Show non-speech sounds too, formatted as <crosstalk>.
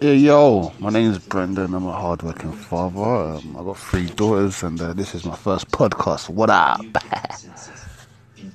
Yeah, yo, my name is Brendan. I'm a hardworking father. Um, I've got three daughters, and uh, this is my first podcast. What up? <laughs>